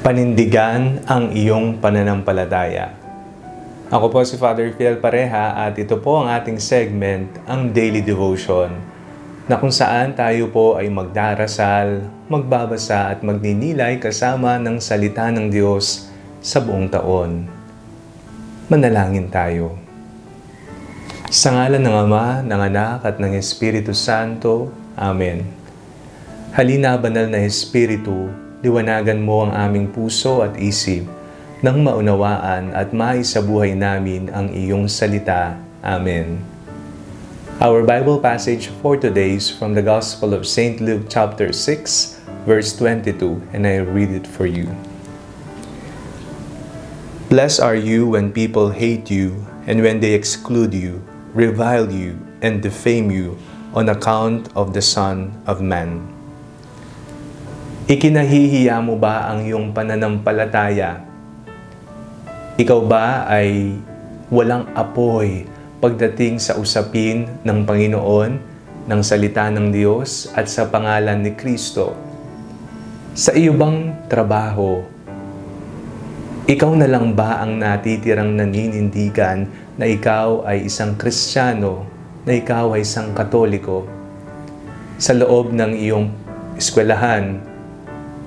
Panindigan ang iyong pananampalataya. Ako po si Father Phil Pareha at ito po ang ating segment, ang Daily Devotion, na kung saan tayo po ay magdarasal, magbabasa at magninilay kasama ng salita ng Diyos sa buong taon. Manalangin tayo. Sa ngalan ng Ama, ng Anak at ng Espiritu Santo. Amen. Halina, Banal na Espiritu, liwanagan mo ang aming puso at isip nang maunawaan at maisabuhay namin ang iyong salita. Amen. Our Bible passage for today is from the Gospel of St. Luke chapter 6, verse 22, and I read it for you. Blessed are you when people hate you and when they exclude you, revile you, and defame you on account of the Son of Man. Ikinahihiya mo ba ang iyong pananampalataya? Ikaw ba ay walang apoy pagdating sa usapin ng Panginoon, ng salita ng Diyos at sa pangalan ni Kristo? Sa iyo bang trabaho, ikaw na lang ba ang natitirang naninindigan na ikaw ay isang Kristiyano, na ikaw ay isang Katoliko? Sa loob ng iyong eskwelahan,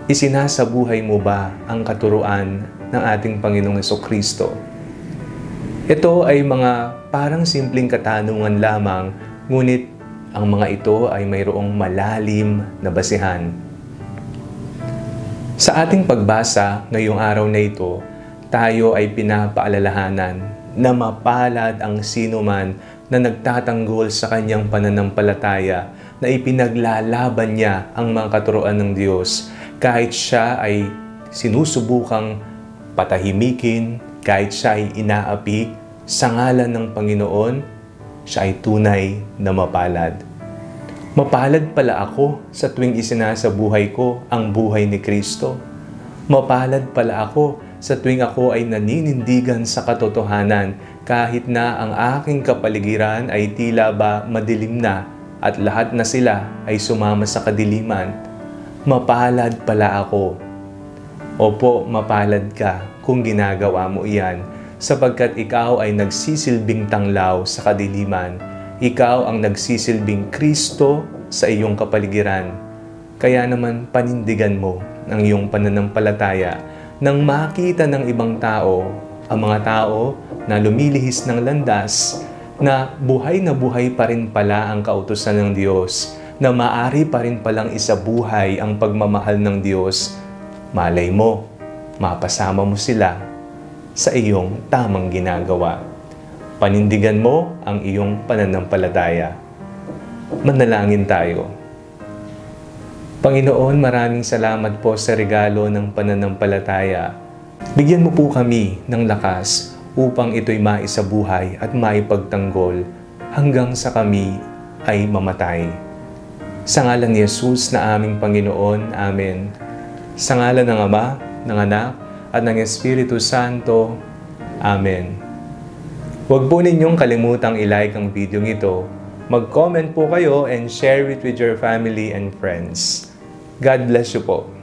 isinasabuhay mo ba ang katuruan ng ating Panginoong Kristo? Ito ay mga parang simpleng katanungan lamang, ngunit ang mga ito ay mayroong malalim na basihan. Sa ating pagbasa ngayong araw na ito, tayo ay pinapaalalahanan na mapalad ang sino man na nagtatanggol sa kanyang pananampalataya na ipinaglalaban niya ang mga katuroan ng Diyos kahit siya ay sinusubukang patahimikin, kahit siya ay inaapi sa ngalan ng Panginoon, siya ay tunay na mapalad. Mapalad pala ako sa tuwing isinasabuhay ko ang buhay ni Kristo. Mapalad pala ako sa tuwing ako ay naninindigan sa katotohanan kahit na ang aking kapaligiran ay tila ba madilim na at lahat na sila ay sumama sa kadiliman mapalad pala ako. Opo, mapalad ka kung ginagawa mo iyan sapagkat ikaw ay nagsisilbing tanglaw sa kadiliman. Ikaw ang nagsisilbing Kristo sa iyong kapaligiran. Kaya naman panindigan mo ang iyong pananampalataya nang makita ng ibang tao, ang mga tao na lumilihis ng landas, na buhay na buhay pa rin pala ang kautusan ng Diyos na maari pa rin palang isabuhay ang pagmamahal ng Diyos, malay mo, mapasama mo sila sa iyong tamang ginagawa. Panindigan mo ang iyong pananampalataya. Manalangin tayo. Panginoon, maraming salamat po sa regalo ng pananampalataya. Bigyan mo po kami ng lakas upang ito'y maisabuhay at maipagtanggol hanggang sa kami ay mamatay. Sa ngalan ni Jesus na aming Panginoon. Amen. Sa ngalan ng Ama, ng Anak, at ng Espiritu Santo. Amen. Huwag po ninyong kalimutang ilike ang video ito. Mag-comment po kayo and share it with your family and friends. God bless you po.